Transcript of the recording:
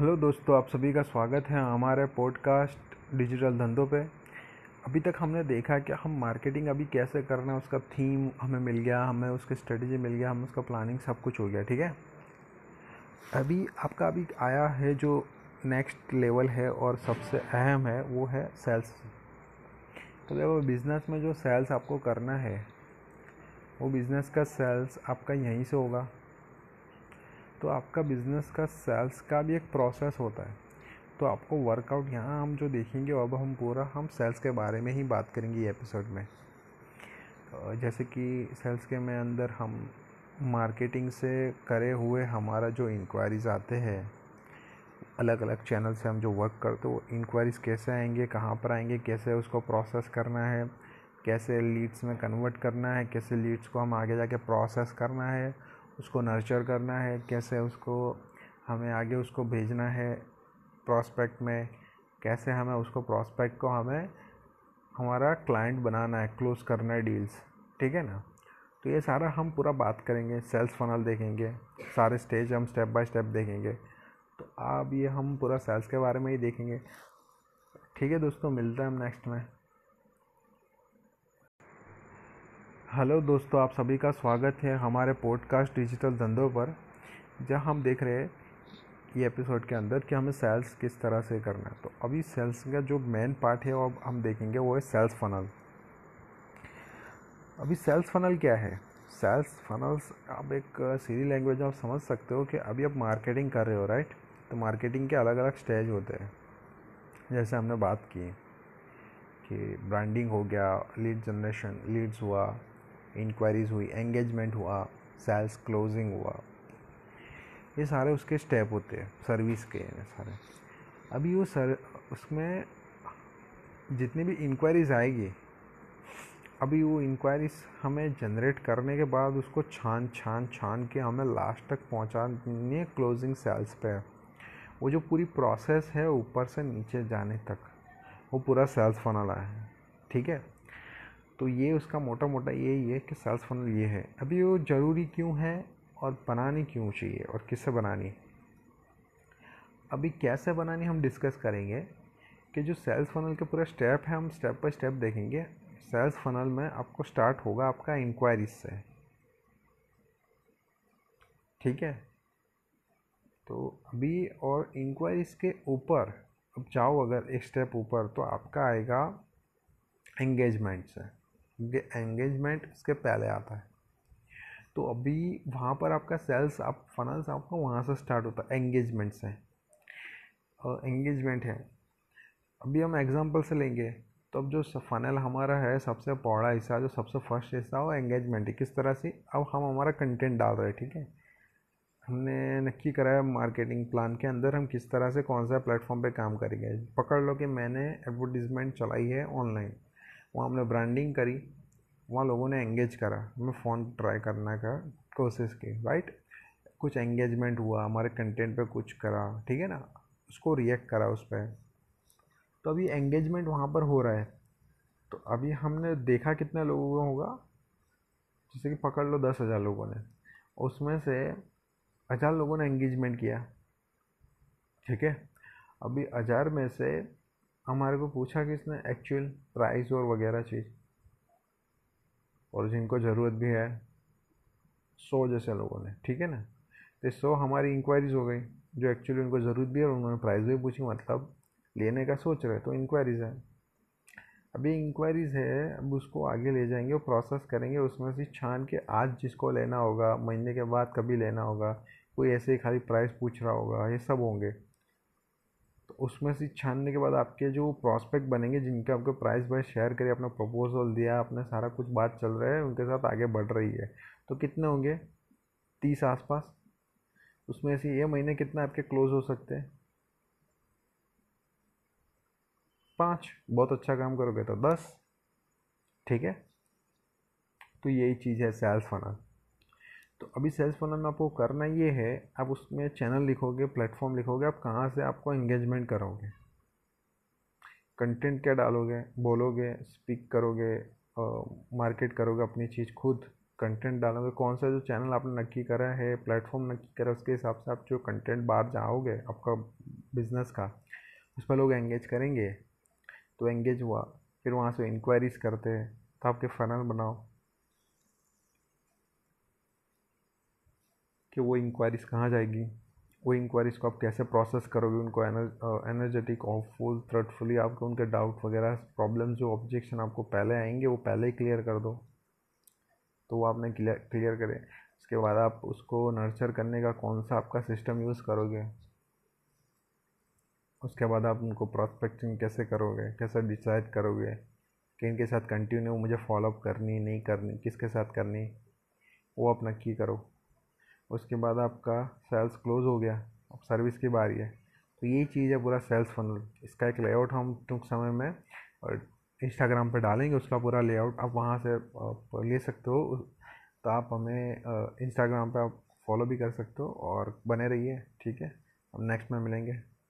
Hello दोस्तों, आप सभी का स्वागत है हमारे पॉडकास्ट डिजिटल धंधों पे। अभी तक हमने देखा कि हम मार्केटिंग अभी कैसे करना है, उसका थीम हमें मिल गया, हमें उसकी स्ट्रेटजी मिल गया, हमें उसका प्लानिंग सब कुछ हो गया, ठीक है? अभी आपका अभी आया है जो नेक्स्ट लेवल है और सबसे अहम है, वो है सेल्स तो देखो बिज़नेस में जो सेल्स आपको करना है, वो बिज़नेस का सेल्स आपका यहीं से होगा। तो आपका बिज़नेस का सेल्स का भी एक प्रोसेस होता है। तो आपको वर्कआउट यहाँ हम जो देखेंगे, अब हम पूरा हम सेल्स के बारे में ही बात करेंगे एपिसोड में। जैसे कि सेल्स के में अंदर हम मार्केटिंग से करे हुए हमारा जो इंक्वायरीज़ आते हैं अलग अलग चैनल से हम जो वर्क करते हो इंक्वायरीज़ कैसे आएँगे, कहाँ पर आएँगे, कैसे उसको प्रोसेस करना है, कैसे लीड्स में कन्वर्ट करना है, कैसे लीड्स को हम आगे जाके प्रोसेस करना है उसको नर्चर करना है, कैसे उसको हमें आगे उसको भेजना है प्रॉस्पेक्ट में, कैसे हमें उसको प्रॉस्पेक्ट को हमें, हमारा क्लाइंट बनाना है क्लोज़ करना है डील्स ठीक है ना? तो ये सारा हम पूरा बात करेंगे सेल्स फनल देखेंगे, सारे स्टेज हम स्टेप बाय स्टेप देखेंगे। तो अब ये हम पूरा सेल्स के बारे में ही देखेंगे। ठीक है दोस्तों, मिलते हैं हम नेक्स्ट में। हेलो दोस्तों, आप सभी का स्वागत है हमारे पॉडकास्ट डिजिटल धंधों पर, जहाँ हम देख रहे हैं ये एपिसोड के अंदर कि हमें सेल्स किस तरह से करना है। तो अभी सेल्स का जो मेन पार्ट है वो हम देखेंगे, वो है सेल्स फनल अभी सेल्स फनल क्या है? सेल्स फनल्स आप एक सीधी लैंग्वेज आप समझ सकते हो कि अभी आप मार्केटिंग कर रहे हो राइट तो मार्केटिंग के अलग अलग स्टेज होते हैं। जैसे हमने बात की कि ब्रांडिंग हो गया लीड जनरेशन लीड्स हुआ इंक्वायरीज़ हुई एंगेजमेंट हुआ सेल्स क्लोजिंग हुआ। ये सारे उसके स्टेप होते हैं सर्विस के सारे। अभी वो सर, उसमें जितनी भी इंक्वायरीज आएगी, अभी वो इंक्वायरीज हमें जनरेट करने के बाद उसको छान छान छान के हमें लास्ट तक पहुंचानी है क्लोजिंग सेल्स पे। वो जो पूरी प्रोसेस है, ऊपर से नीचे जाने तक, वो पूरा सेल्स फनल है, ठीक है? तो ये उसका मोटा मोटा यही है कि सेल्स फनल ये है। अभी वो ज़रूरी क्यों है और बनानी क्यों चाहिए और किससे बनानी अभी कैसे बनानी हम डिस्कस करेंगे कि जो सेल्स फनल के पूरे स्टेप है, हम स्टेप बाय स्टेप देखेंगे। सेल्स फनल में आपको स्टार्ट होगा आपका इंक्वायरीज से। ठीक है? तो अभी और इंक्वायरीज के ऊपर, अब जाओ अगर एक स्टेप ऊपर तो आपका आएगा एंगेजमेंट से। एंगेजमेंट इसके पहले आता है। तो अभी वहाँ पर आपका सेल्स आप फनल्स आपका वहाँ से स्टार्ट होता है एंगेजमेंट से। एंगेजमेंट है। अभी हम एग्जांपल से लेंगे। तो अब जो फनल हमारा है, सबसे पौड़ा हिस्सा, जो सबसे फ़र्स्ट हिस्सा, वो एंगेजमेंट है। किस तरह से? अब हम हमारा कंटेंट डाल रहे हैं, ठीक है? हमने नक्की करा है मार्केटिंग प्लान के अंदर, हम किस तरह से, कौन सा प्लेटफॉर्म पे काम करेंगे। पकड़ लो कि मैंने एडवर्टीज़मेंट चलाई है ऑनलाइन वहाँ हमने ब्रांडिंग करी, वहाँ लोगों ने एंगेज करा। हमें फ़ोन ट्राई करने का कोशिश की राइट कुछ एंगेजमेंट हुआ, हमारे कंटेंट पे कुछ करा, ठीक है ना? उसको रिएक्ट करा उस पर तो अभी एंगेजमेंट वहाँ पर हो रहा है। तो अभी हमने देखा कितने लोगों का होगा? जैसे कि पकड़ लो दस हज़ार लोगों ने। उसमें से हज़ार लोगों ने एंगेजमेंट किया, ठीक है? अभी हज़ार में से हमारे को पूछा कि इसने एक्चुअल प्राइस और वगैरह चीज़? और जिनको ज़रूरत भी है, सौ जैसे लोगों ने, ठीक है ना? तो सौ हमारी इंक्वायरीज हो गई, जो एक्चुअली उनको ज़रूरत भी है और उन्होंने प्राइस भी पूछी मतलब लेने का सोच रहे तो इंक्वायरीज़ है। अभी इंक्वायरीज़ है, अब उसको आगे ले जाएँगे और प्रोसेस करेंगे, उसमें से छान के आज जिसको लेना होगा, महीने के बाद कभी लेना होगा, कोई ऐसे ही खाली प्राइस पूछ रहा होगा, ये सब होंगे। उसमें से छानने के बाद आपके जो प्रॉस्पेक्ट बनेंगे, जिनके आपको प्राइस वाइज शेयर करिए, अपना प्रपोजल दिया, अपने सारा कुछ बात चल रहा है, उनके साथ आगे बढ़ रही है। तो कितने होंगे? तीस आसपास। उसमें से ये महीने कितना आपके क्लोज हो सकते हैं? पाँच। बहुत अच्छा काम करोगे तो दस। ठीक है? तो यही चीज़ है सेल्स फनल तो अभी सेल्स फनल में आपको करना ये है, आप उसमें चैनल लिखोगे, प्लेटफॉर्म लिखोगे, आप कहाँ से आपको इंगेजमेंट करोगे? कंटेंट क्या डालोगे? बोलोगे स्पीक करोगे मार्केट करोगे अपनी चीज़ खुद? कंटेंट डालोगे? कौन सा जो चैनल आपने नक्की करा है प्लेटफॉर्म नक्की करा उसके हिसाब से आप जो कंटेंट बाहर जाओगे, आपका बिज़नेस का, उस पर लोग एंगेज करेंगे। तो एंगेज हुआ, फिर वहाँ से इंक्वायरीज करते हैं तो आपके फनल बनाओ। कि वो इंक्वायरीज कहाँ जाएगी? वो इंक्वायरीज को आप कैसे प्रोसेस करोगे? उनको एनर्जेटिक ऑफुल थ्रेटफुली आपको उनके डाउट वगैरह प्रॉब्लम जो ऑब्जेक्शन आपको पहले आएँगे, वो पहले ही क्लियर कर दो। तो वो आपने क्लियर क्लियर करें। उसके बाद आप उसको नर्चर करने का कौन सा आपका सिस्टम यूज़ करोगे? उसके बाद आप उनको प्रॉस्पेक्टिंग कैसे करोगे? कैसे डिसाइड करोगे? कि इनके साथ कंटिन्यू मुझे फॉलोअप करनी, नहीं करनी, किसके साथ करनी? वो अपना की करो। उसके बाद आपका सेल्स क्लोज हो गया, अब सर्विस की बारी है। तो ये चीज़ है पूरा सेल्स फनल इसका एक लेआउट हम टूक समय में, और इंस्टाग्राम पर डालेंगे, उसका पूरा लेआउट आप वहाँ से ले सकते हो। तो आप हमें इंस्टाग्राम पर आप फॉलो भी कर सकते हो, और बने रहिए, ठीक है? हम नेक्स्ट में मिलेंगे।